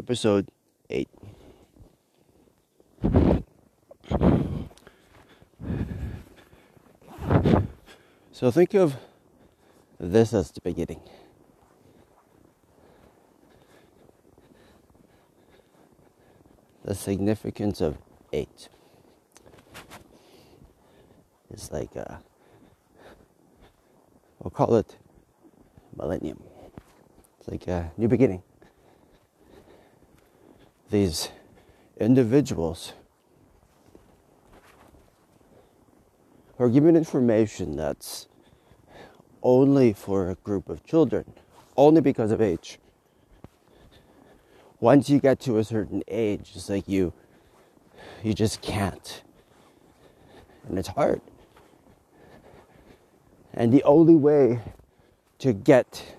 episode 8. So think of this as the beginning. The significance of 8 is like a, we'll call it millennium. It's like a new beginning. These individuals are given information that's only for a group of children, only because of age. Once you get to a certain age, it's like you you just can't. And it's hard. And the only way to get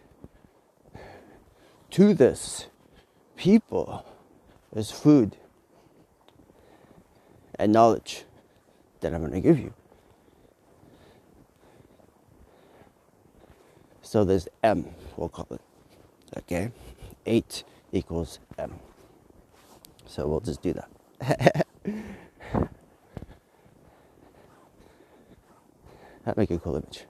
to this people is food and knowledge that I'm going to give you. So there's M, we'll call it. Okay? 8 equals M. So we'll just do that. that make a cool image.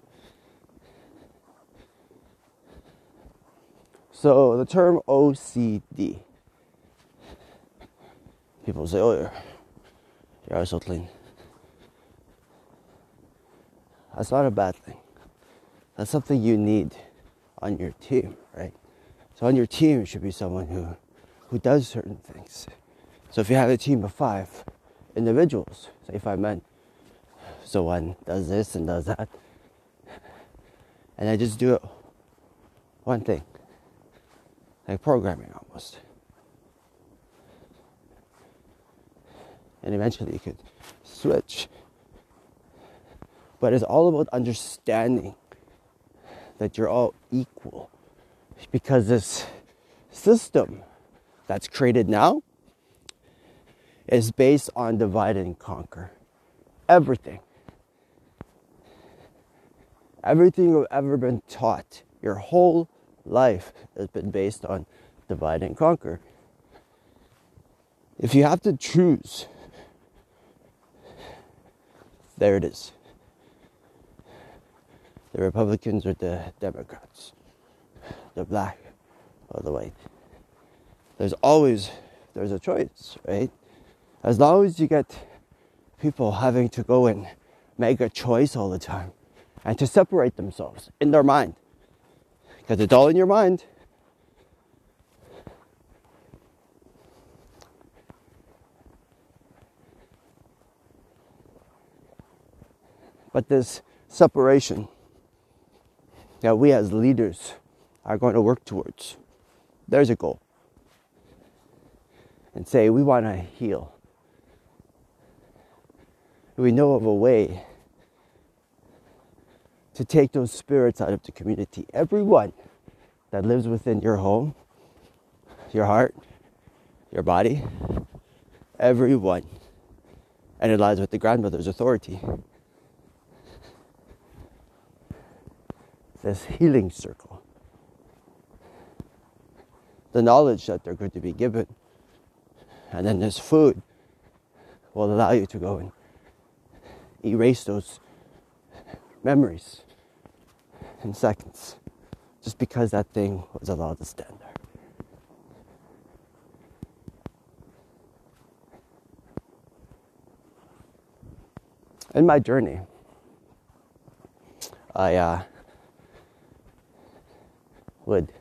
So the term OCD. People say, "Oh, your your eyes so clean." That's not a bad thing. That's something you need on your team, right? So on your team it should be someone who who does certain things. So if you have a team of five individuals, say five men, so one does this and does that, and I just do it one thing like programming almost. And eventually you could switch. But it's all about understanding that you're all equal. Because this system that's created now is based on divide and conquer. Everything. Everything you've ever been taught, your whole life has been based on divide and conquer. If you have to choose, there it is. The Republicans or the Democrats, the black or the white. There's always there's a choice, right? As long as you get people having to go and make a choice all the time and to separate themselves in their mind because it's all in your mind. But this separation that we as leaders are going to work towards, there's a goal. And say, we want to heal. We know of a way to take those spirits out of the community. Everyone that lives within your home, your heart, your body, everyone. And it lies with the grandmother's authority. This healing circle. The knowledge that they're going to be given. And then this food will allow you to go and erase those memories in seconds just because that thing was allowed to stand there. In my journey, I uh, would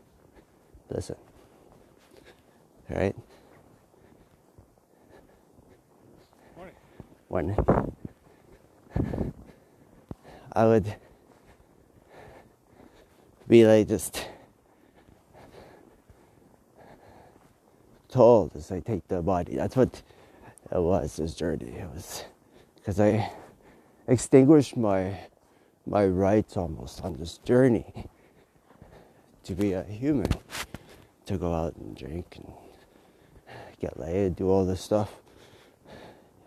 listen, All right? Morning. Morning. I would be like just told as I take the body. That's what it was, this journey. It was because I extinguished my my rights almost on this journey to be a human, to go out and drink and get laid, do all this stuff,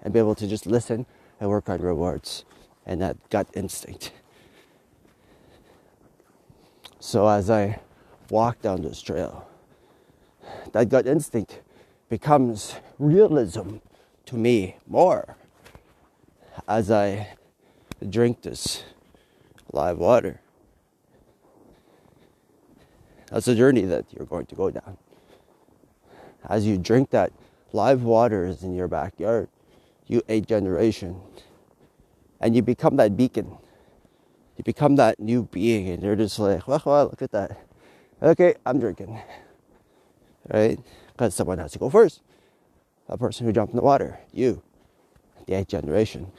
and be able to just listen and work on rewards and that gut instinct. So as I walk down this trail, that gut instinct becomes realism to me more as I drink this live water. That's a journey that you're going to go down. As you drink that live waters in your backyard, you eight generation, and you become that beacon. You become that new being, and you're just like, wow look at that. Okay, I'm drinking. Right? Because someone has to go first. A person who jumped in the water, you, the eighth generation,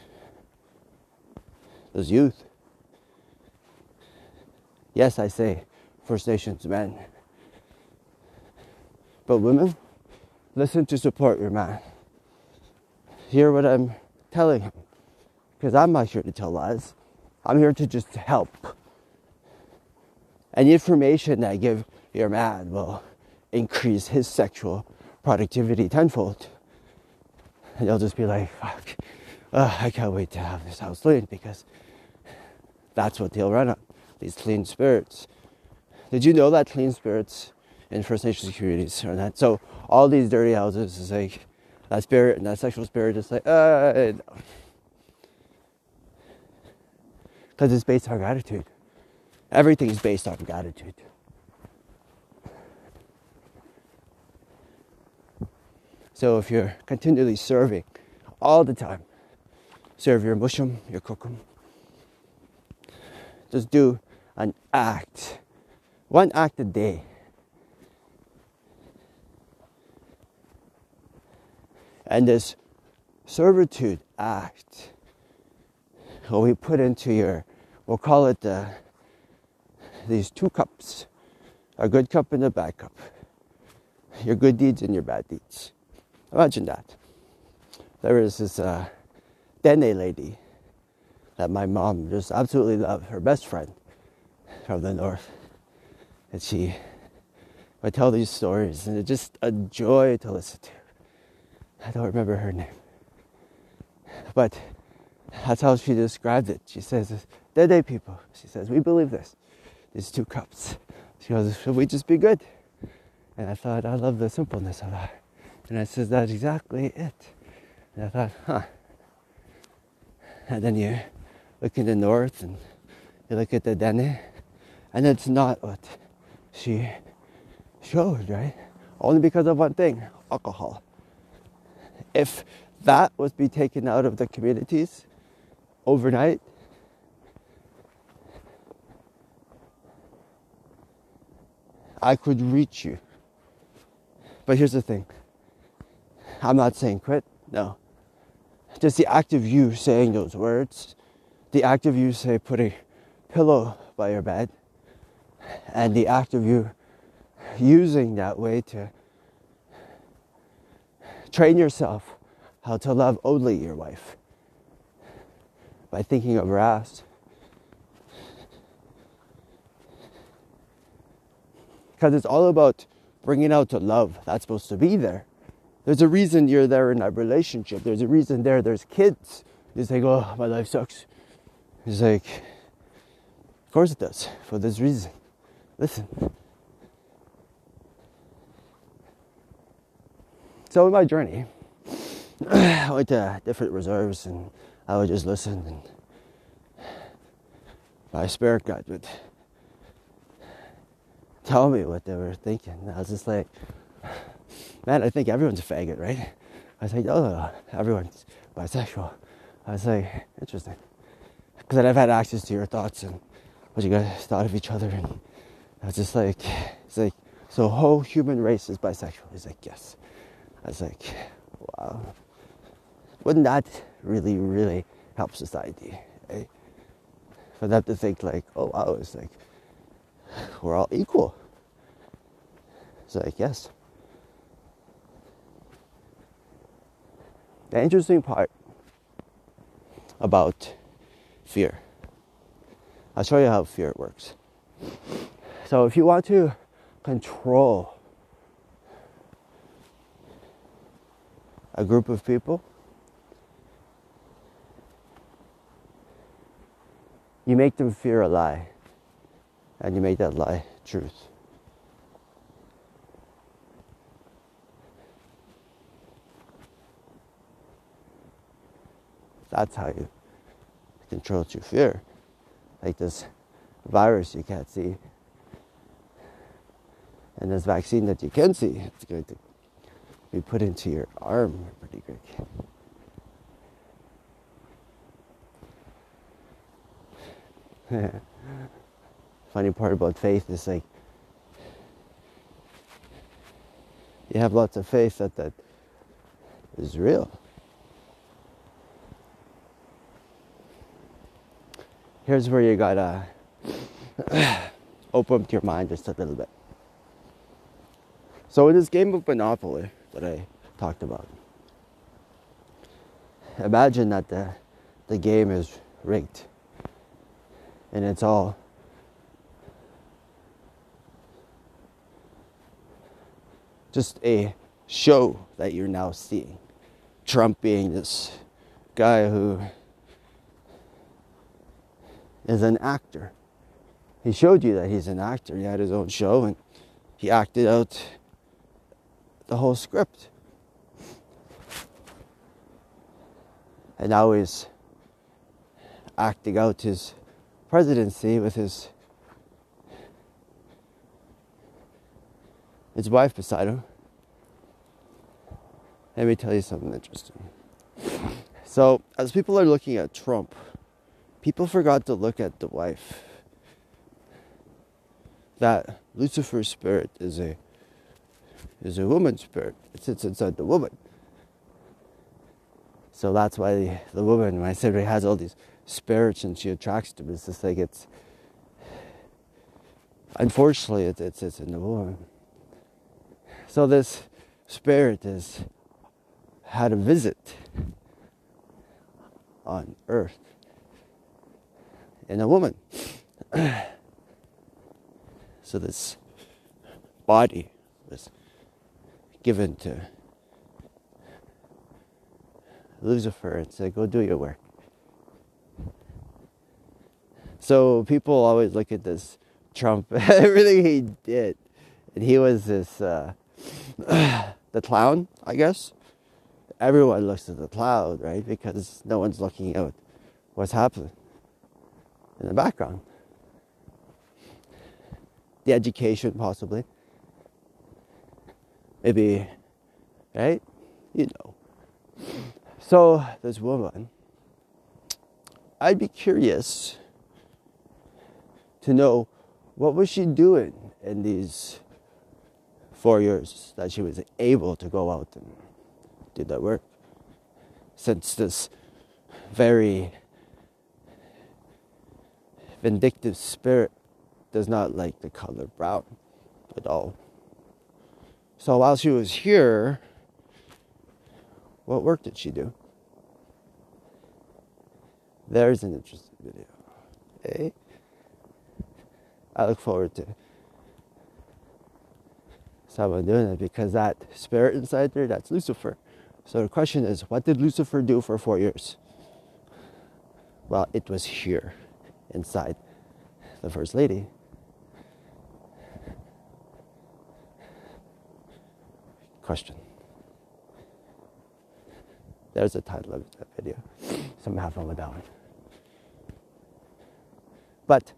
those youth. Yes, I say First Nations men. But women, listen to support your man. Hear what I'm telling him. Because I'm not here to tell lies. I'm here to just help. And information that I give your man will increase his sexual productivity tenfold. And you'll just be like, fuck, oh, I can't wait to have this house cleaned because that's what they'll run on. These clean spirits. Did you know that clean spirits in First Nations communities are not? So all these dirty houses is like that spirit and that sexual spirit is like, uh, because it's based on gratitude. Everything is based on gratitude. So if you're continually serving all the time, serve your mushum, your kukum, just do an act, one act a day. And this servitude act what we put into your, we'll call it the, these two cups a good cup and a bad cup. Your good deeds and your bad deeds. Imagine that. There is this uh, Dene lady that my mom just absolutely loved, her best friend from the north. And she would tell these stories, and it's just a joy to listen to. I don't remember her name. But that's how she described it. She says, Dene people. She says, we believe this. These two cups. She goes, should we just be good? And I thought, I love the simpleness of that. And I said, that's exactly it. And I thought, huh. And then you look in the north and you look at the Dene, and it's not what she showed, right? Only because of one thing alcohol. If that was be taken out of the communities, overnight. I could reach you. But here's the thing I'm not saying quit, no. Just the act of you saying those words, the act of you say putting pillow by your bed, and the act of you using that way to train yourself how to love only your wife by thinking of her ass. Because it's all about bringing out the love that's supposed to be there. There's a reason you're there in that relationship. There's a reason there. There's kids. It's like, oh, my life sucks. It's like, of course it does, for this reason. Listen. So in my journey, I went to different reserves and I would just listen and my spirit guide would tell me what they were thinking. I was just like, man, I think everyone's a faggot, right? I was like, oh, everyone's bisexual. I was like, interesting. Because then I've had access to your thoughts and what you guys thought of each other. And I was just like, it's like, so whole human race is bisexual. He's like, yes. I was like, wow. Wouldn't that really, really help society. Eh? For them to think like, oh wow, it's like we're all equal. It's like yes. The interesting part about fear. I'll show you how fear works. So if you want to control a group of people, you make them fear a lie and you make that lie truth. That's how you control your fear. Like this virus you can't see and this vaccine that you can see, it's going to be put into your arm pretty quick. Funny part about faith is like you have lots of faith that that is real. Here's where you gotta open up your mind just a little bit. So in this game of Monopoly that I talked about, imagine that the the game is rigged and it's all just a show that you're now seeing. Trump being this guy who is an actor. He showed you that he's an actor. He had his own show and he acted out the whole script. And now he's acting out his presidency with his his wife beside him. Let me tell you something interesting. So, as people are looking at Trump, people forgot to look at the wife. That Lucifer's spirit is a is a woman's spirit. It sits inside the woman. So that's why the, the woman, said he has all these spirits and she attracts them. It's just like it's unfortunately it's it's, it's in the woman. So this spirit has had a visit on earth in a woman. so this body was given to Lucifer and said, Go do your work. So people always look at this Trump, everything he did, and he was this uh, the clown, I guess. Everyone looks at the cloud, right? Because no one's looking at what's happening in the background. The education, possibly. Maybe, right? You know. So, this woman, I'd be curious to know what was she doing in these four years that she was able to go out and do that work. Since this very vindictive spirit does not like the color brown at all. So while she was here, what work did she do? There's an interesting video. Okay? I look forward to someone doing it because that spirit inside there, that's Lucifer. So the question is, what did Lucifer do for four years? Well, it was here, inside the First Lady. Question. There's the title of that video. Some have fun with that one. But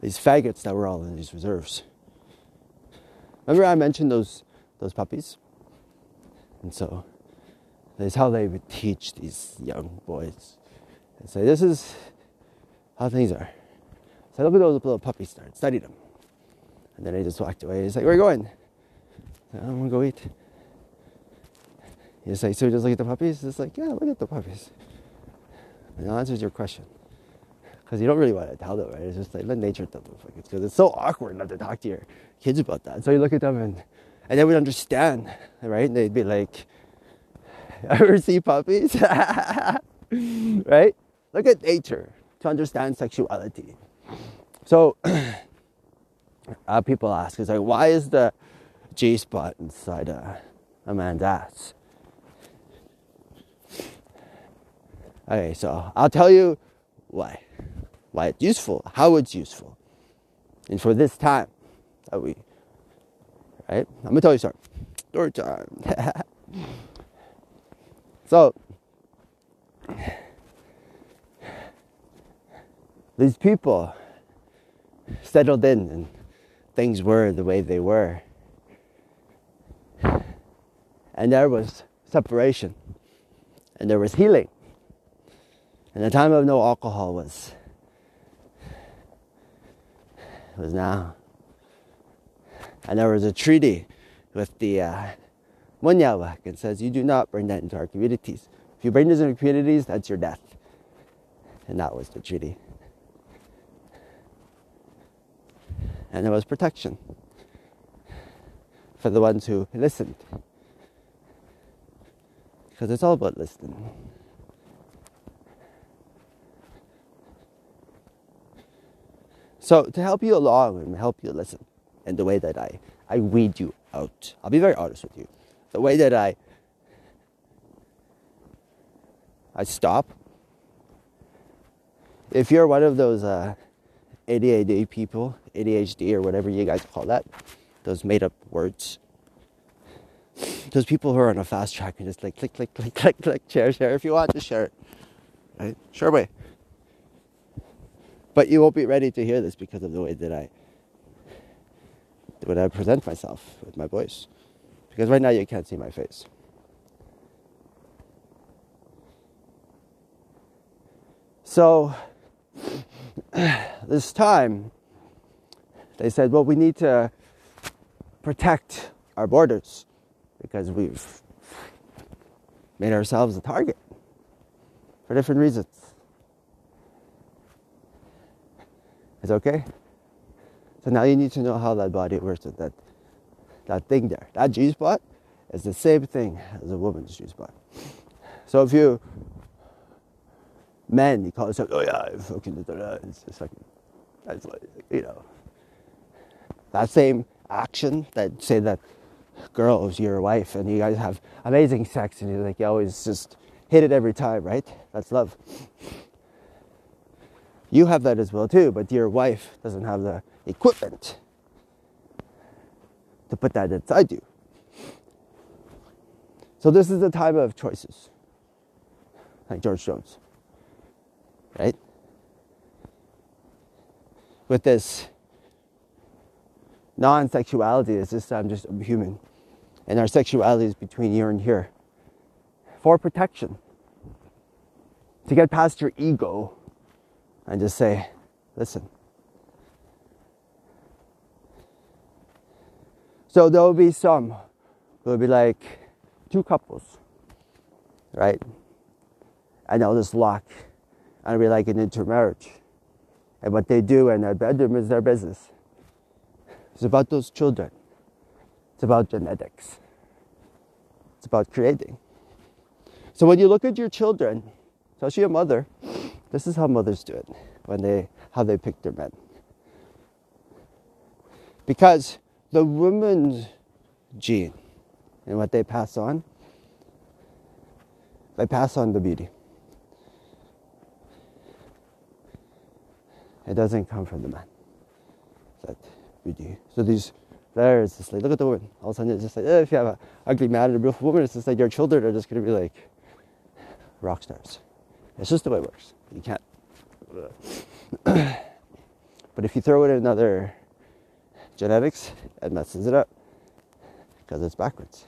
these faggots that were all in these reserves. Remember I mentioned those those puppies? And so that's how they would teach these young boys and say, This is how things are. So look at those little puppies start, study them. And then they just walked away. He's like, Where are you going? I'm gonna go eat. He's like, So you just look at the puppies? It's like, Yeah, look at the puppies. And that answers your question because you don't really want to tell them, right? It's just like let nature tell them because it's, it's so awkward not to talk to your kids about that. So you look at them and and they would understand, right? And they'd be like, "Ever see puppies?" right? Look at nature to understand sexuality. So uh, people ask, "Is like, why is the G spot inside uh, a man's ass. Okay, so I'll tell you why. Why it's useful, how it's useful. And for this time that we, right? I'm gonna tell you something. Story time. so, these people settled in and things were the way they were. And there was separation and there was healing. And the time of no alcohol was was now. And there was a treaty with the uh, Munyawak and says you do not bring that into our communities. If you bring this into communities, that's your death. And that was the treaty. And there was protection for the ones who listened. Because it's all about listening. So to help you along and help you listen in the way that I, I weed you out, I'll be very honest with you. The way that I I stop. If you're one of those uh, ADHD people, ADHD or whatever you guys call that, those made up words, those people who are on a fast track and just like click, click, click, click, click, share, share. If you want, just share it. Right? Sure way. But you won't be ready to hear this because of the way that I way I present myself with my voice. Because right now you can't see my face. So this time they said, well, we need to protect our borders because we've made ourselves a target for different reasons. It's okay. So now you need to know how that body works with that that thing there. That G spot is the same thing as a woman's G spot. So if you men, you call yourself, oh yeah, fucking it's just like that's like you know that same action that say that girl is your wife and you guys have amazing sex and you like you always just hit it every time, right? That's love you have that as well too, but your wife doesn't have the equipment to put that inside you. So this is the time of choices, like George Jones, right? With this non-sexuality, is just I'm just human, and our sexuality is between here and here, for protection, to get past your ego and just say, listen. So there will be some will be like two couples, right? And they'll just lock and be like an intermarriage. And what they do in their bedroom is their business. It's about those children. It's about genetics. It's about creating. So when you look at your children, especially a mother, this is how mothers do it when they how they pick their men. Because the woman's gene and what they pass on, they pass on the beauty. It doesn't come from the man. That So these there it's just like look at the woman. All of a sudden it's just like eh, if you have an ugly man and a beautiful woman, it's just like your children are just gonna be like rock stars. It's just the way it works. You can't. but if you throw in another genetics, it messes it up because it's backwards.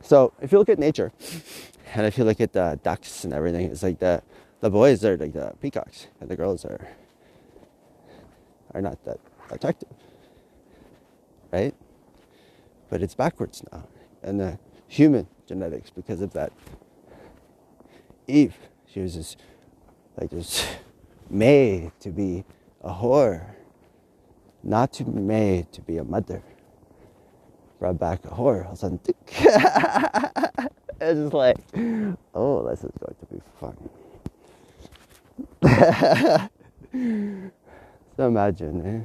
So if you look at nature, and if you look at the ducks and everything, it's like the the boys are like the peacocks, and the girls are are not that attractive, right? But it's backwards now, and the human genetics because of that Eve. She was just like just made to be a whore, not to be made to be a mother. Brought back a whore. I was on it's just like, oh, this is going to be fun. so imagine eh,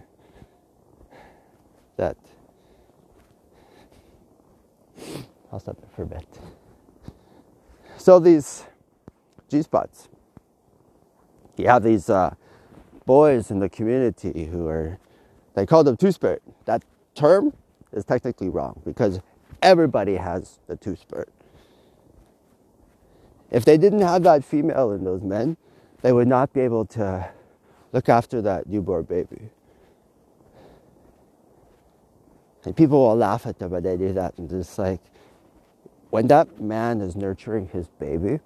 that. I'll stop it for a bit. So these G spots. You have these uh, boys in the community who are, they call them two spirit. That term is technically wrong because everybody has the two spirit. If they didn't have that female in those men, they would not be able to look after that newborn baby. And people will laugh at them when they do that. And it's like, when that man is nurturing his baby,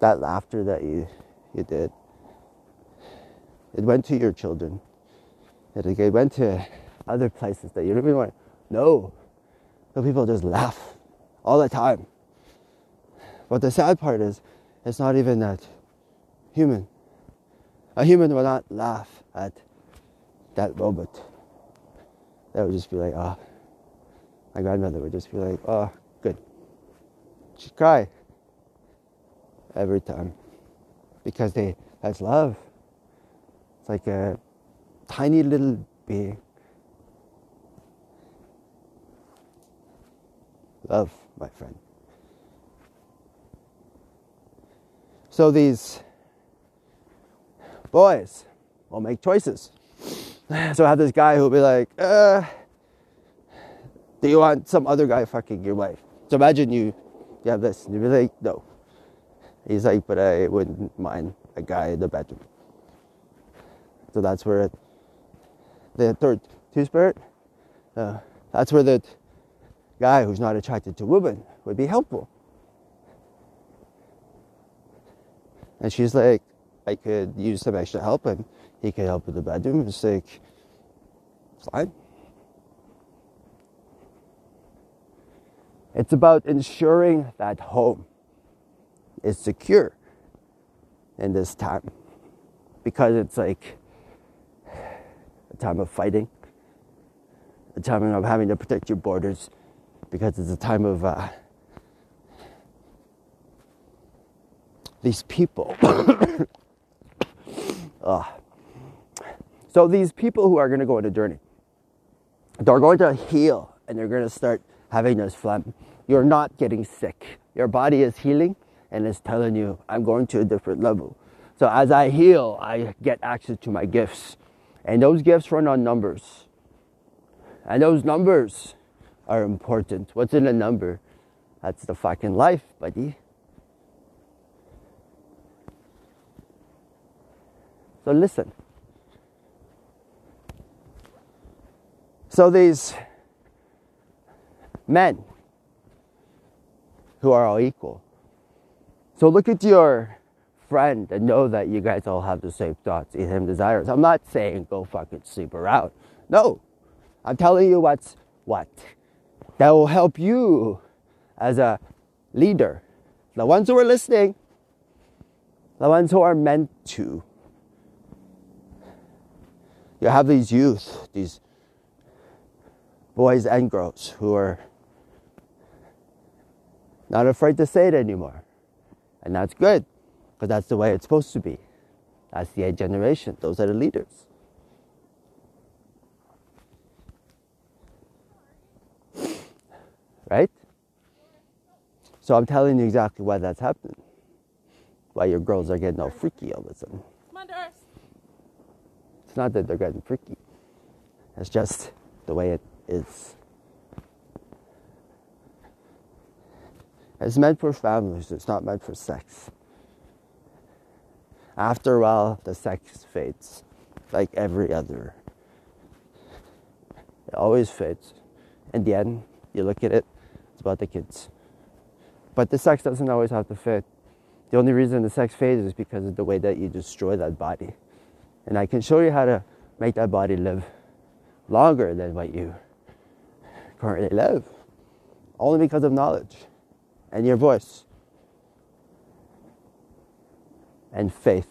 that laughter that you, you did, it went to your children. It went to other places that you don't even want to know. So people just laugh all the time. But the sad part is, it's not even that human. A human will not laugh at that moment. They would just be like, ah. Oh. My grandmother would just be like, oh, good. She'd cry every time because they, that's love. It's like a tiny little being. Love, my friend. So these boys will make choices. So I have this guy who'll be like, uh, do you want some other guy fucking your wife? So imagine you, you have this, and you'd be like, no. He's like, but I wouldn't mind a guy in the bedroom. So that's where the third two spirit, uh, that's where the guy who's not attracted to women would be helpful. And she's like, I could use some extra help and he could help with the bedroom. It's like, fine. It's about ensuring that home is secure in this time because it's like a time of fighting, a time of having to protect your borders, because it's a time of uh, these people. so these people who are going to go on a journey, they're going to heal and they're going to start having this phlegm you're not getting sick. Your body is healing and it's telling you, I'm going to a different level. So as I heal, I get access to my gifts. And those gifts run on numbers. And those numbers are important. What's in a number? That's the fucking life, buddy. So listen. So these men who are all equal. So look at your friend and know that you guys all have the same thoughts, and same desires. I'm not saying go fucking sleep around. No. I'm telling you what's what. That will help you as a leader. The ones who are listening, the ones who are meant to. You have these youth, these boys and girls who are not afraid to say it anymore. And that's good, because that's the way it's supposed to be. That's the eighth generation. Those are the leaders. Right? So I'm telling you exactly why that's happening. Why your girls are getting all freaky all of a sudden. Come on, Doris. It's not that they're getting freaky. It's just the way it is. It's meant for families, it's not meant for sex. After a while, the sex fades, like every other. It always fades. In the end, you look at it, it's about the kids. But the sex doesn't always have to fade. The only reason the sex fades is because of the way that you destroy that body. And I can show you how to make that body live longer than what you currently live, only because of knowledge and your voice and faith.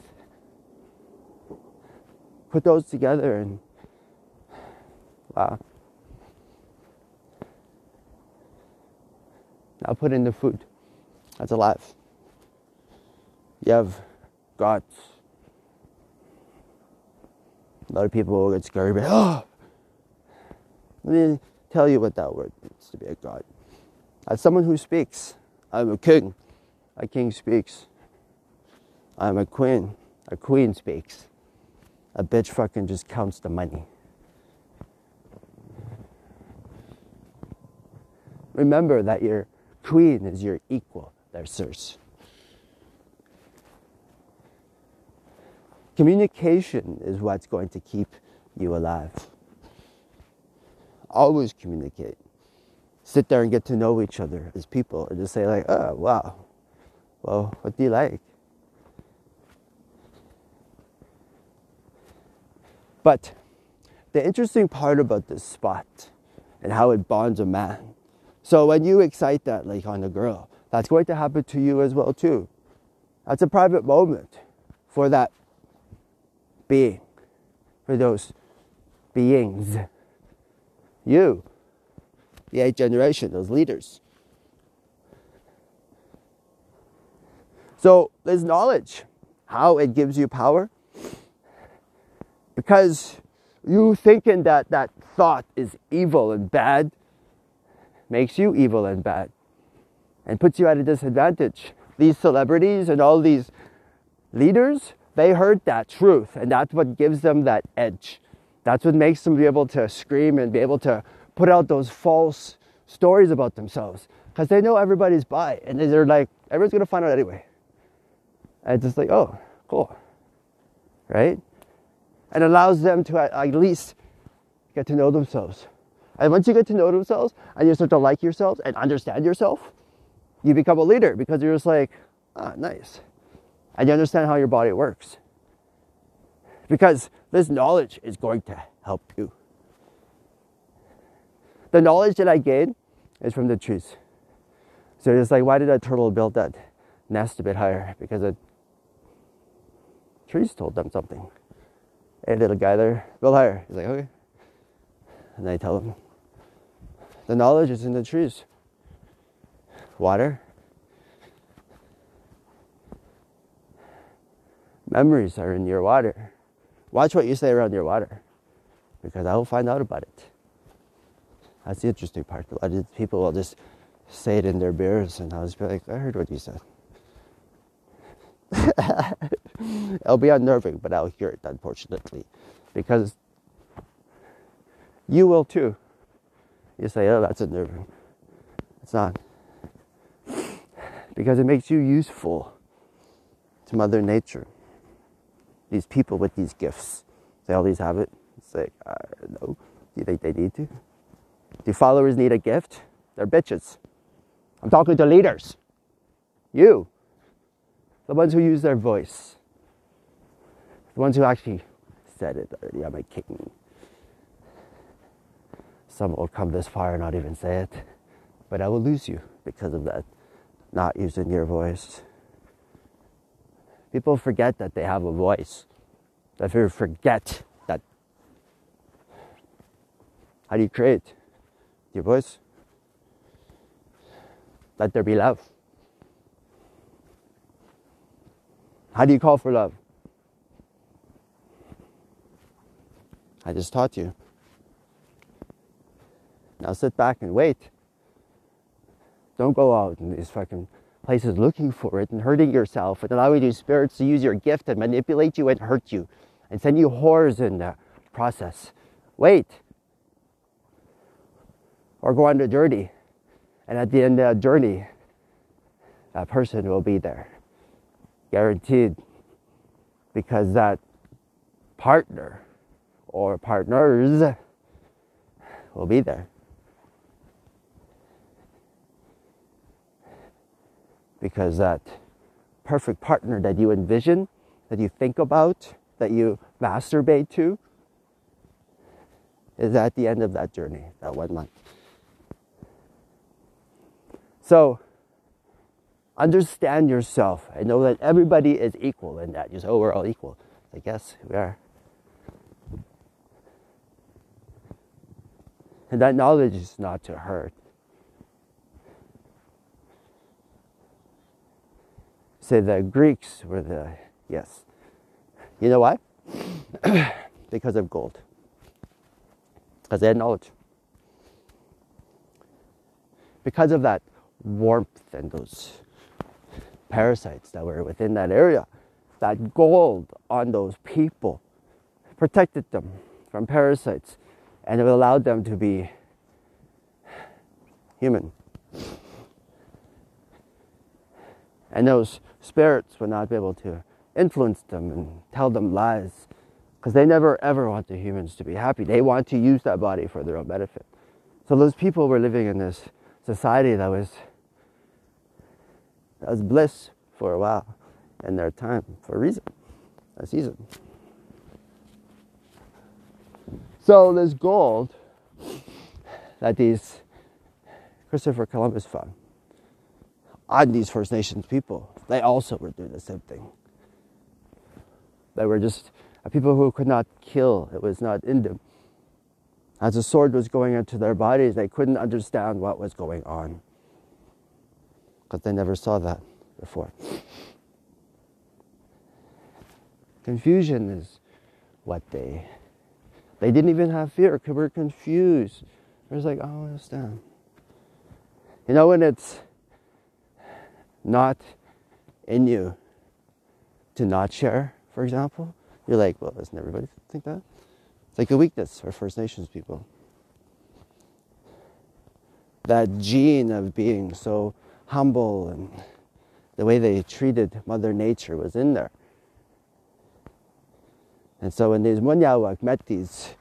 Put those together and wow. Now put in the food that's alive. You have God. A lot of people get scared, but oh, let me tell you what that word means to be a God. As someone who speaks, I'm a king. A king speaks. I'm a queen. A queen speaks. A bitch fucking just counts the money. Remember that your queen is your equal, there, sirs. Communication is what's going to keep you alive. Always communicate. Sit there and get to know each other as people and just say, like, oh, wow, well, what do you like? But the interesting part about this spot and how it bonds a man. So when you excite that like on a girl, that's going to happen to you as well too. That's a private moment for that being, for those beings. You, the eighth generation, those leaders. So there's knowledge, how it gives you power. Because you thinking that that thought is evil and bad makes you evil and bad and puts you at a disadvantage. These celebrities and all these leaders, they heard that truth and that's what gives them that edge. That's what makes them be able to scream and be able to put out those false stories about themselves because they know everybody's by and they're like, everyone's going to find out anyway. And it's just like, oh, cool. Right? And allows them to at least get to know themselves. And once you get to know themselves and you start to like yourself and understand yourself, you become a leader because you're just like, ah, nice. And you understand how your body works. Because this knowledge is going to help you. The knowledge that I gained is from the trees. So it's like, why did that turtle build that nest a bit higher? Because the trees told them something. Hey, little guy there, build higher. He's like, okay. And I tell him, the knowledge is in the trees. Water. Memories are in your water. Watch what you say around your water because I will find out about it. That's the interesting part. A lot of people will just say it in their beers, and I'll just be like, I heard what you said. It'll be unnerving, but I'll hear it, unfortunately, because you will too. You say, oh, that's unnerving. It's not. Because it makes you useful to Mother Nature. These people with these gifts, they always have it. It's like, uh, no. Do you think they need to? Do followers need a gift? They're bitches. I'm talking to leaders. You. The ones who use their voice. The ones who actually said it uh, already. I'm a king. Some will come this far and not even say it. But I will lose you because of that. Not using your voice. People forget that they have a voice. They forget that. How do you create? Your voice? Let there be love. How do you call for love? I just taught you. Now sit back and wait. Don't go out in these fucking places looking for it and hurting yourself and allowing these spirits to use your gift and manipulate you and hurt you and send you whores in the process. Wait. Or go on the journey. And at the end of the journey, that person will be there guaranteed because that partner or partners will be there. Because that perfect partner that you envision, that you think about, that you masturbate to, is at the end of that journey, that one month. So, understand yourself and know that everybody is equal in that. You say, oh, we're all equal. I guess we are. And that knowledge is not to hurt. Say the Greeks were the, yes. You know why? because of gold. Because they had knowledge. Because of that warmth and those parasites that were within that area. That gold on those people protected them from parasites and it allowed them to be human. And those spirits would not be able to influence them and tell them lies because they never ever want the humans to be happy. They want to use that body for their own benefit. So those people were living in this society that was that was bliss for a while and their time for a reason, a season. So this gold that these Christopher Columbus found on these First Nations people, they also were doing the same thing. They were just people who could not kill. It was not in them. As a sword was going into their bodies, they couldn't understand what was going on because they never saw that before. Confusion is what they they didn't even have fear because we're confused. Was like, oh, I understand. You know when it's not in you to not share, for example, you're like, well, doesn't everybody think that? It's like a weakness for First Nations people. That gene of being so humble and the way they treated Mother Nature was in there. And so when these Munyawak met these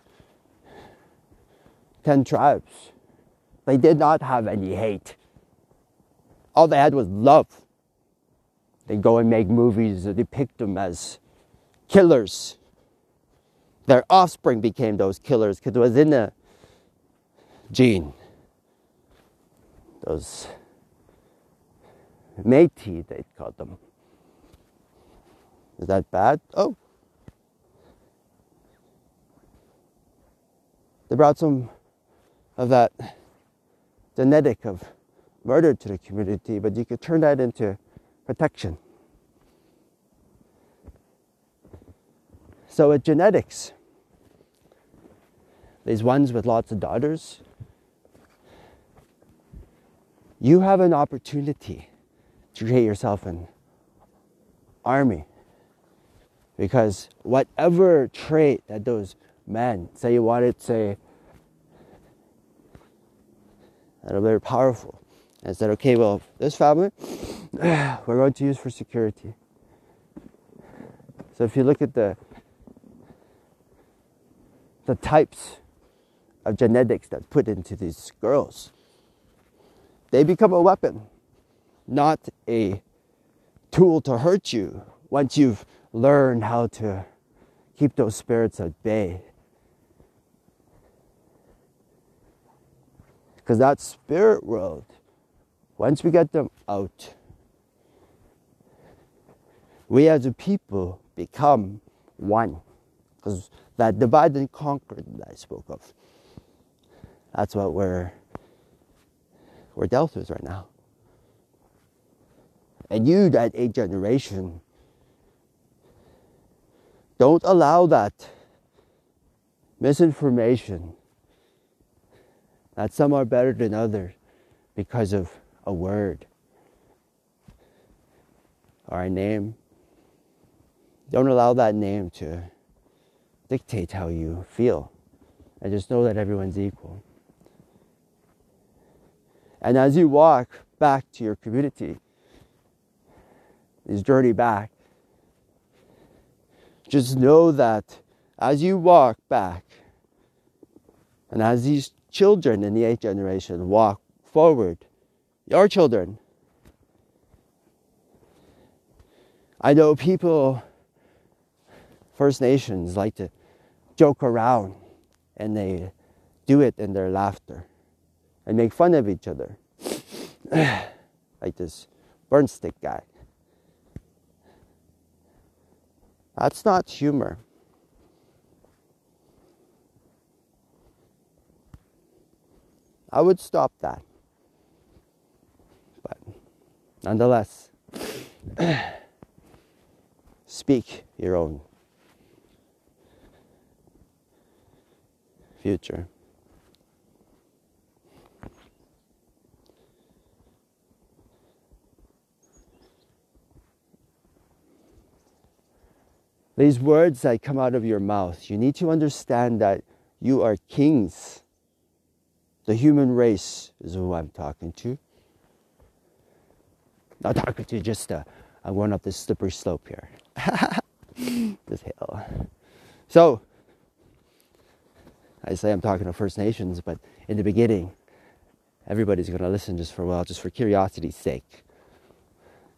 10 tribes, they did not have any hate. All they had was love. They go and make movies that depict them as killers. Their offspring became those killers because it was in the gene. Those Métis, they called them. Is that bad? Oh. They brought some of that genetic of murder to the community, but you could turn that into protection. So with genetics, these ones with lots of daughters, you have an opportunity create yourself an army. Because whatever trait that those men say you wanted, say, that are very powerful, and said, okay, well, this family, we're going to use for security. So if you look at the the types of genetics that's put into these girls, they become a weapon, not a tool to hurt you once you've learned how to keep those spirits at bay. Because that spirit world, once we get them out, we as a people become one. Because that divide and conquer that I spoke of, that's what we're, we're dealt with right now. And you, that eighth generation, don't allow that misinformation that some are better than others because of a word or a name. Don't allow that name to dictate how you feel. And just know that everyone's equal. And as you walk back to your community, this journey back, just know that as you walk back, and as these children in the eighth generation walk forward, your children, I know people, First Nations, like to joke around and they do it in their laughter and make fun of each other. like this burn stick guy. That's not humor. I would stop that. But nonetheless, speak your own future. These words that come out of your mouth, you need to understand that you are kings. The human race is who I'm talking to. Not talking to just a, I'm going up this slippery slope here. this hill. So, I say I'm talking to First Nations, but in the beginning, everybody's going to listen just for a while, just for curiosity's sake.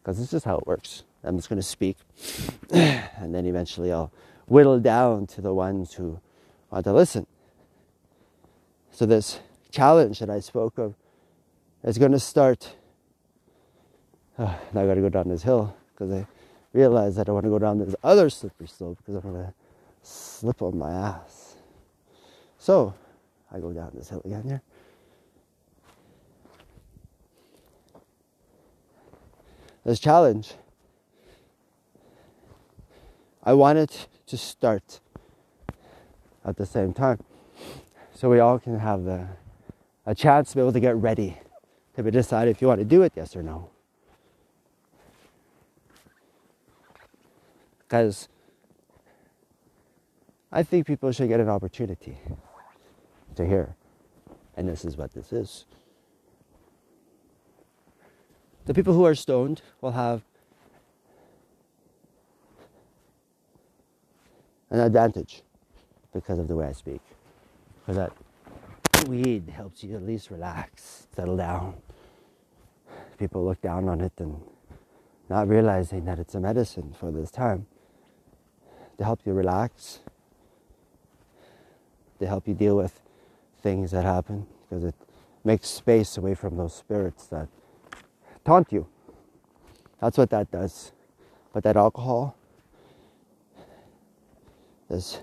Because this is how it works. I'm just going to speak, and then eventually I'll whittle down to the ones who want to listen. So, this challenge that I spoke of is going to start. Uh, now I got to go down this hill because I realize that I want to go down this other slippery slope because I'm going to slip on my ass. So I go down this hill again here. This challenge, I wanted to start at the same time so we all can have a chance to be able to get ready to be decide if you want to do it, yes or no. Because I think people should get an opportunity to hear. And this is what this is. The people who are stoned will have an advantage because of the way I speak. Because that weed helps you at least relax, settle down. People look down on it and not realizing that it's a medicine for this time to help you relax, to help you deal with things that happen, because it makes space away from those spirits that taunt you. That's what that does. But that alcohol, this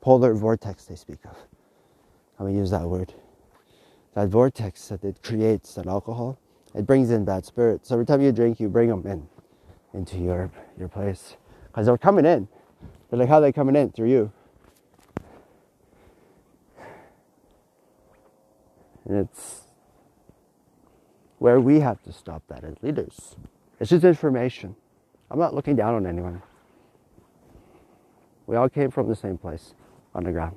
polar vortex they speak of, I'm use that word. That vortex that it creates, that alcohol, it brings in bad spirits. So every time you drink, you bring them in into your your place because they're coming in. They're like, how are they coming in? Through you. And it's where we have to stop that as leaders. It's just information. I'm not looking down on anyone. We all came from the same place, underground.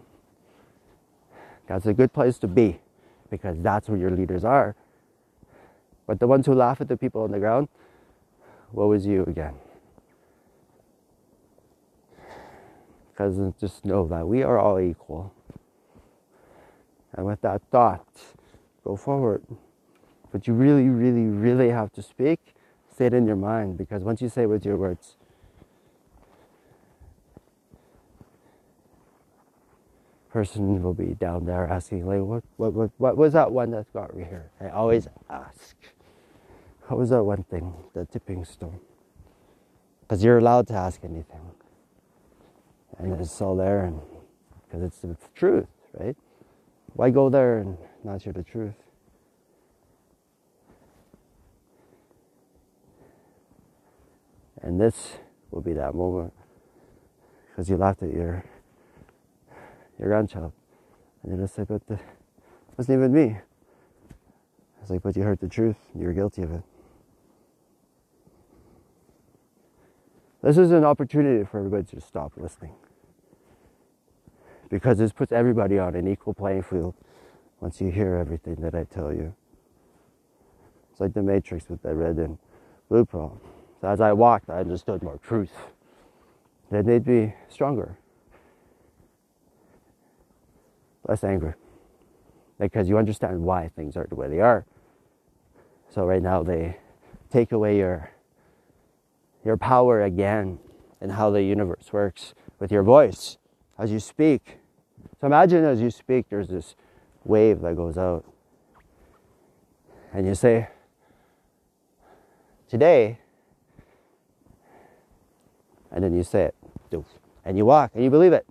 That's a good place to be because that's where your leaders are. But the ones who laugh at the people on the ground, woe is you again. because just know that we are all equal. And with that thought, go forward. But you really, really, really have to speak, say it in your mind, because once you say it with your words, person will be down there asking, like, what, what, what, what was that one that got me here? I always ask, what was that one thing, the tipping stone? Because you're allowed to ask anything and it's all there, and because it's the truth, right? Why go there and not hear the truth? And this will be that moment because you laughed at your your grandchild, and you're just like, "But the, it wasn't even me." I was like, "But you heard the truth. You're guilty of it." This is an opportunity for everybody to stop listening. Because this puts everybody on an equal playing field once you hear everything that I tell you. It's like the Matrix with that red and blue pill. So as I walked, I understood more truth. That made me stronger, less angry, because you understand why things are the way they are. So right now they take away your your power again and how the universe works with your voice as you speak. So imagine as you speak, there's this wave that goes out. And you say, Today, and then you say it, and you walk, and you believe it.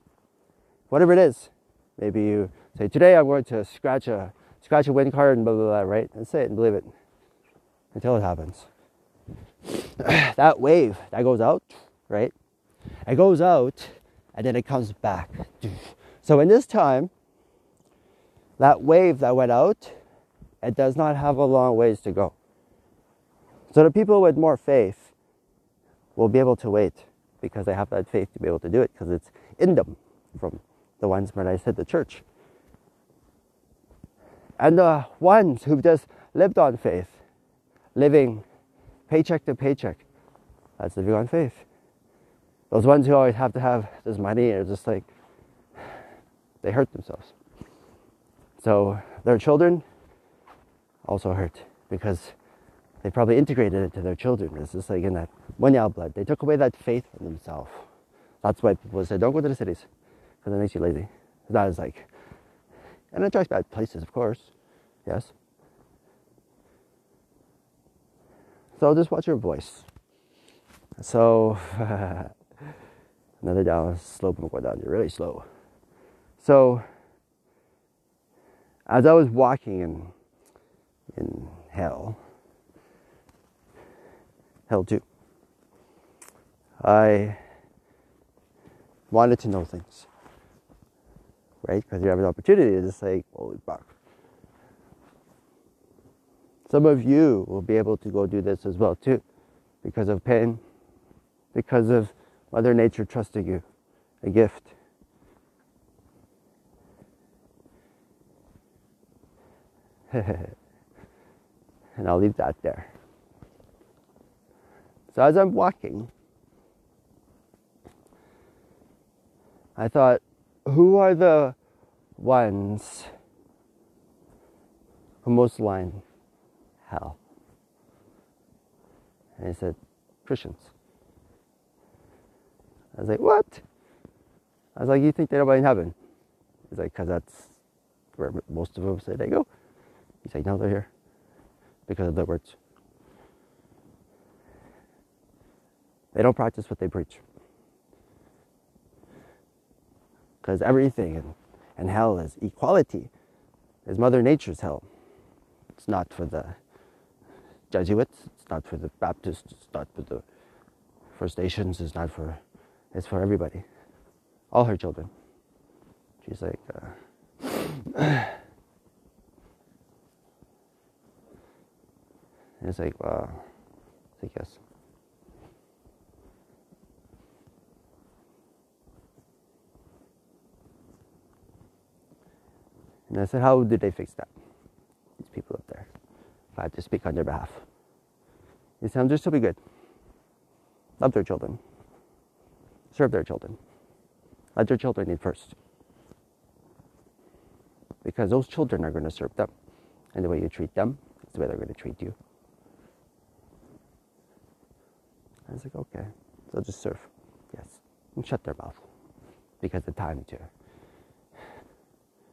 Whatever it is. Maybe you say, Today I'm going to scratch a scratch a wind card and blah blah blah, right? And say it and believe it until it happens. that wave that goes out, right? It goes out and then it comes back. So in this time, that wave that went out, it does not have a long ways to go. So the people with more faith will be able to wait because they have that faith to be able to do it because it's in them from the ones when I said the church. And the ones who've just lived on faith, living paycheck to paycheck, That's living on faith. Those ones who always have to have this money are just like, they hurt themselves. So their children also hurt because they probably integrated it to their children. It's just like in that one Yao blood. They took away that faith in themselves. That's why people say, don't go to the cities because it makes you lazy. That is like, and it attracts bad places, of course. Yes. So just watch your voice. So another down slope and go down. You're really slow. So as I was walking in in hell, hell too, I wanted to know things, right? Because you have an opportunity to say, "Holy fuck." Some of you will be able to go do this as well too, because of pain, because of Mother Nature trusting you, a gift. and I'll leave that there. So as I'm walking, I thought, who are the ones who most line hell? And he said, Christians. I was like, what? I was like, you think they're nobody in heaven? He's like, because that's where most of them say they go. He's like, no, they're here because of their words. They don't practice what they preach. Because everything in, in hell is equality, is Mother Nature's hell. It's not for the Jesuits, it's not for the Baptists, it's not for the First Nations, it's not for, it's for everybody. All her children. She's like, uh, it's like, wow. It's like, yes. And I said, how did they fix that? These people up there. If I had to speak on their behalf. He said, I'm just to be good. Love their children. Serve their children. Let their children eat first. Because those children are going to serve them. And the way you treat them is the way they're going to treat you. I was like, okay, so just serve. Yes. And shut their mouth. Because the time to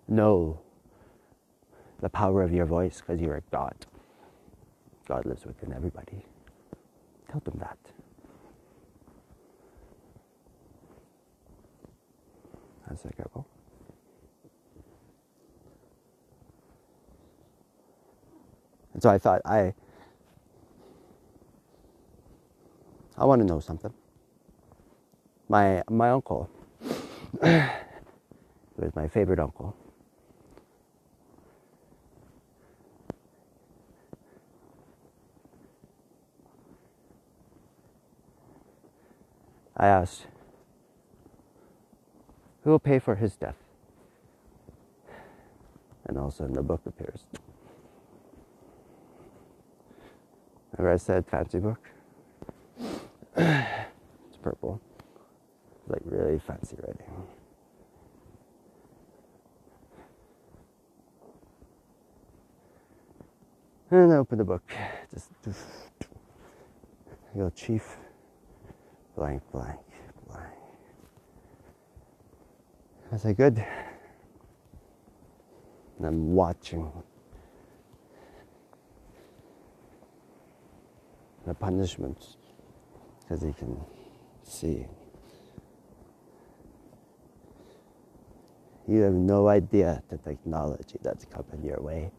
know the power of your voice because you're a God. God lives within everybody. Tell them that. I was like, oh. And so I thought I I want to know something. My my uncle was my favorite uncle. I asked, who will pay for his death? And all of a sudden, the book appears. Remember I said fancy book? it's purple. It's like really fancy writing. And I open the book. Just I go chief blank blank blank. I say good. And I'm watching the punishments because he can see. You have no idea the technology that's coming your way.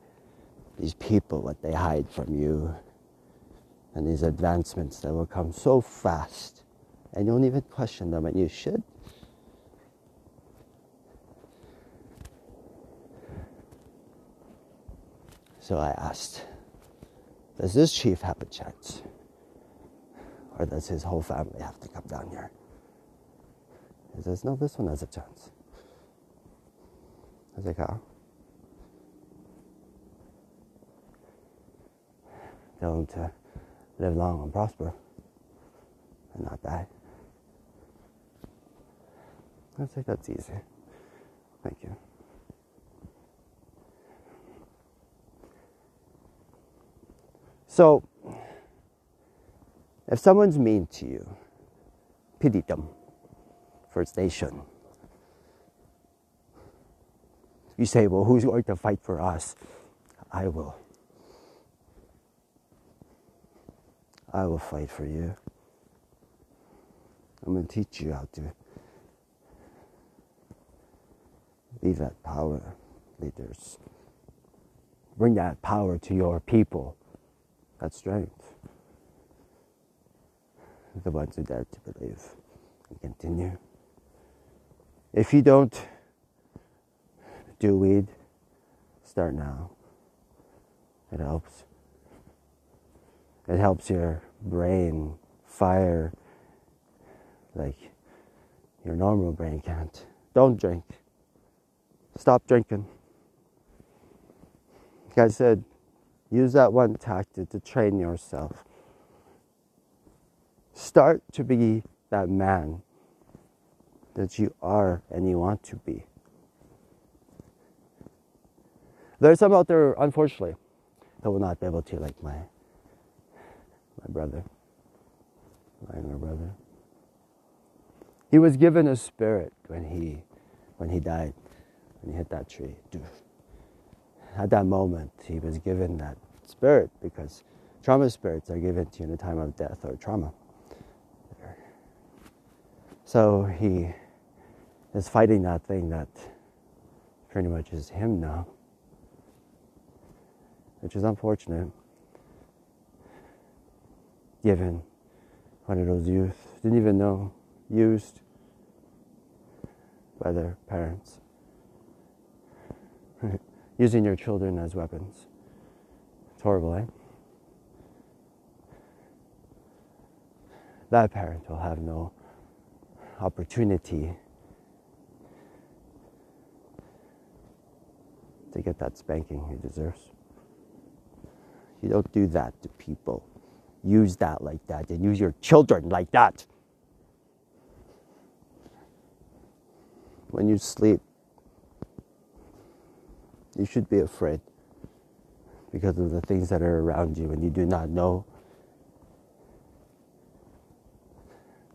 These people, what they hide from you, and these advancements that will come so fast, and you don't even question them, and you should. So I asked, Does this chief have a chance? Or does his whole family have to come down here? He says, No, this one has a chance. I was like, How? Tell him to live long and prosper. and not die. I think that's easy. Thank you. So, if someone's mean to you, pity them, First Nation. You say, well, who's going to fight for us? I will. I will fight for you. I'm going to teach you how to be that power leaders. Bring that power to your people, that strength. The ones who dare to believe and continue. If you don't do weed, start now. It helps. It helps your brain fire like your normal brain can't. Don't drink. Stop drinking. Like I said, use that one tactic to train yourself. Start to be that man that you are and you want to be. There's some out there, unfortunately, that will not be able to, like my my brother, my younger brother. He was given a spirit when he when he died, when he hit that tree. At that moment, he was given that spirit because trauma spirits are given to you in a time of death or trauma. So he is fighting that thing that pretty much is him now, which is unfortunate given one of those youth didn't even know used by their parents using your children as weapons. It's horrible eh? That parent will have no opportunity to get that spanking he deserves. You don't do that to people. Use that like that and use your children like that. When you sleep, you should be afraid because of the things that are around you and you do not know.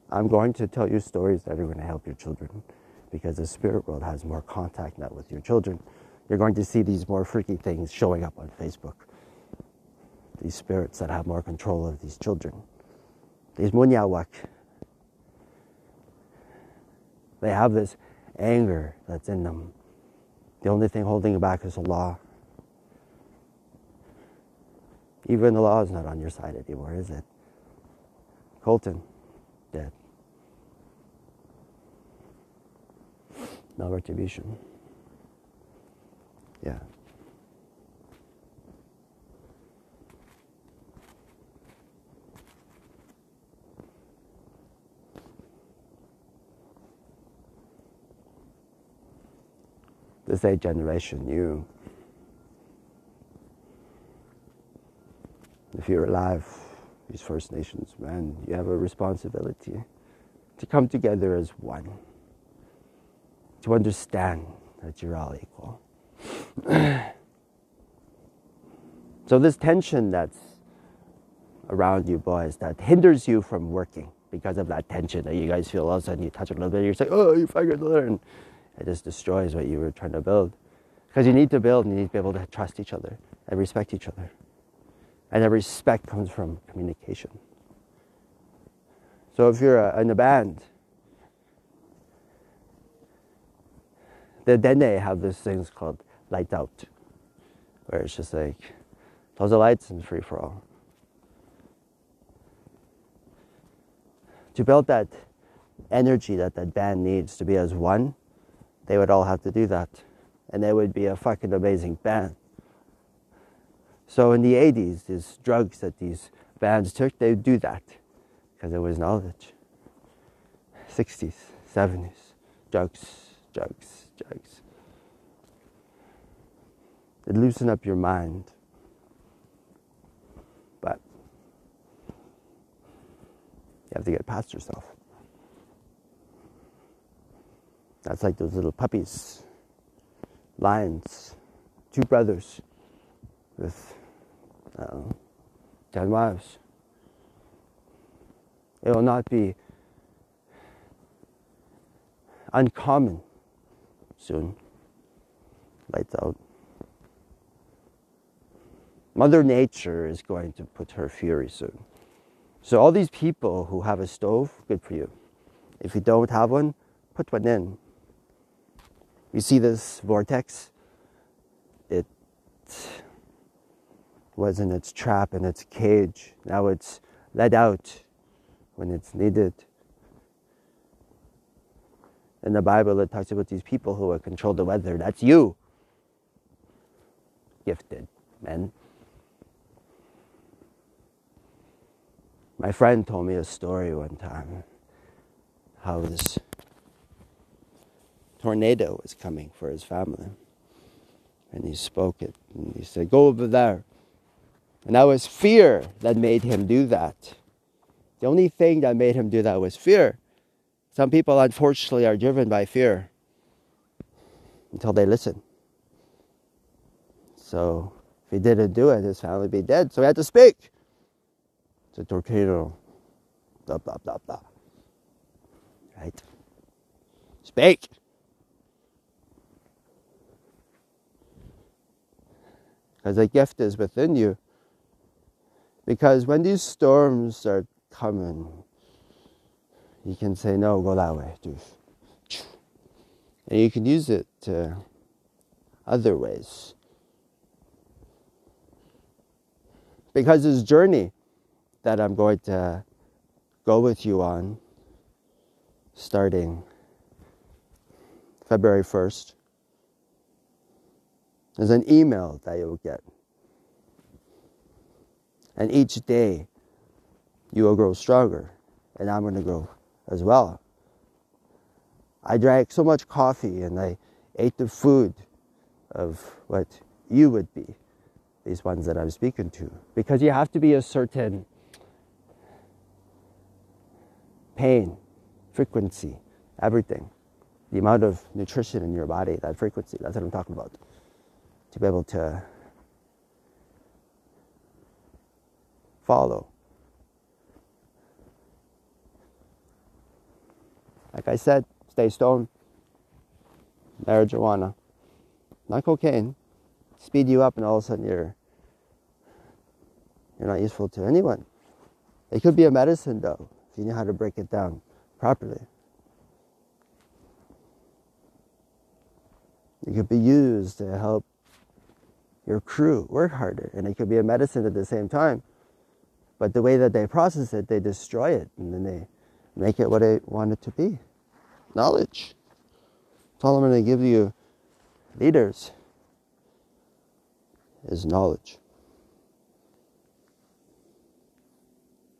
I'm going to tell you stories that are going to help your children because the spirit world has more contact now with your children. You're going to see these more freaky things showing up on Facebook these spirits that have more control of these children. These munyawak. They have this anger that's in them. The only thing holding you back is the law. Even the law is not on your side anymore, is it? Colten, dead. No retribution. Yeah. This eight generation, you, if you're alive, these First Nations men, you have a responsibility to come together as one, to understand that you're all equal. so, this tension that's around you, boys, that hinders you from working because of that tension that you guys feel all of a sudden you touch a little bit, you're like, oh, you to learn it just destroys what you were trying to build. Because you need to build and you need to be able to trust each other and respect each other. And that respect comes from communication. So if you're a, in a band, then they have these things called light out, where it's just like close the lights and free for all. To build that energy that that band needs to be as one, they would all have to do that. And they would be a fucking amazing band. So in the 80s, these drugs that these bands took, they would do that because it was knowledge. 60s, 70s, drugs, drugs, drugs. It loosen up your mind. But you have to get past yourself. That's like those little puppies, lions, two brothers with uh, ten wives. It will not be uncommon soon. Lights out. Mother Nature is going to put her fury soon. So, all these people who have a stove, good for you. If you don't have one, put one in. You see this vortex? It was in its trap, in its cage. Now it's let out when it's needed. In the Bible, it talks about these people who control the weather. That's you. Gifted men. My friend told me a story one time how this tornado was coming for his family. And he spoke it. And he said, Go over there. And that was fear that made him do that. The only thing that made him do that was fear. Some people, unfortunately, are driven by fear until they listen. So if he didn't do it, his family would be dead. So he had to speak. It's a tornado. Blah, blah, blah, blah. Right? Speak. Because the gift is within you. Because when these storms are coming, you can say, no, go that way. And you can use it to other ways. Because this journey that I'm going to go with you on, starting February 1st, is an email that you'll get. And each day, you will grow stronger, and I'm going to grow as well. I drank so much coffee and I ate the food of what you would be, these ones that I'm speaking to, because you have to be a certain pain, frequency, everything. The amount of nutrition in your body, that frequency, that's what I'm talking about. To be able to follow. Like I said, stay stoned. Marijuana. Not cocaine. Speed you up and all of a sudden you're you're not useful to anyone. It could be a medicine though, if you know how to break it down properly. It could be used to help your crew work harder, and it could be a medicine at the same time. But the way that they process it, they destroy it, and then they make it what they want it to be knowledge. Going to give you, leaders, is knowledge.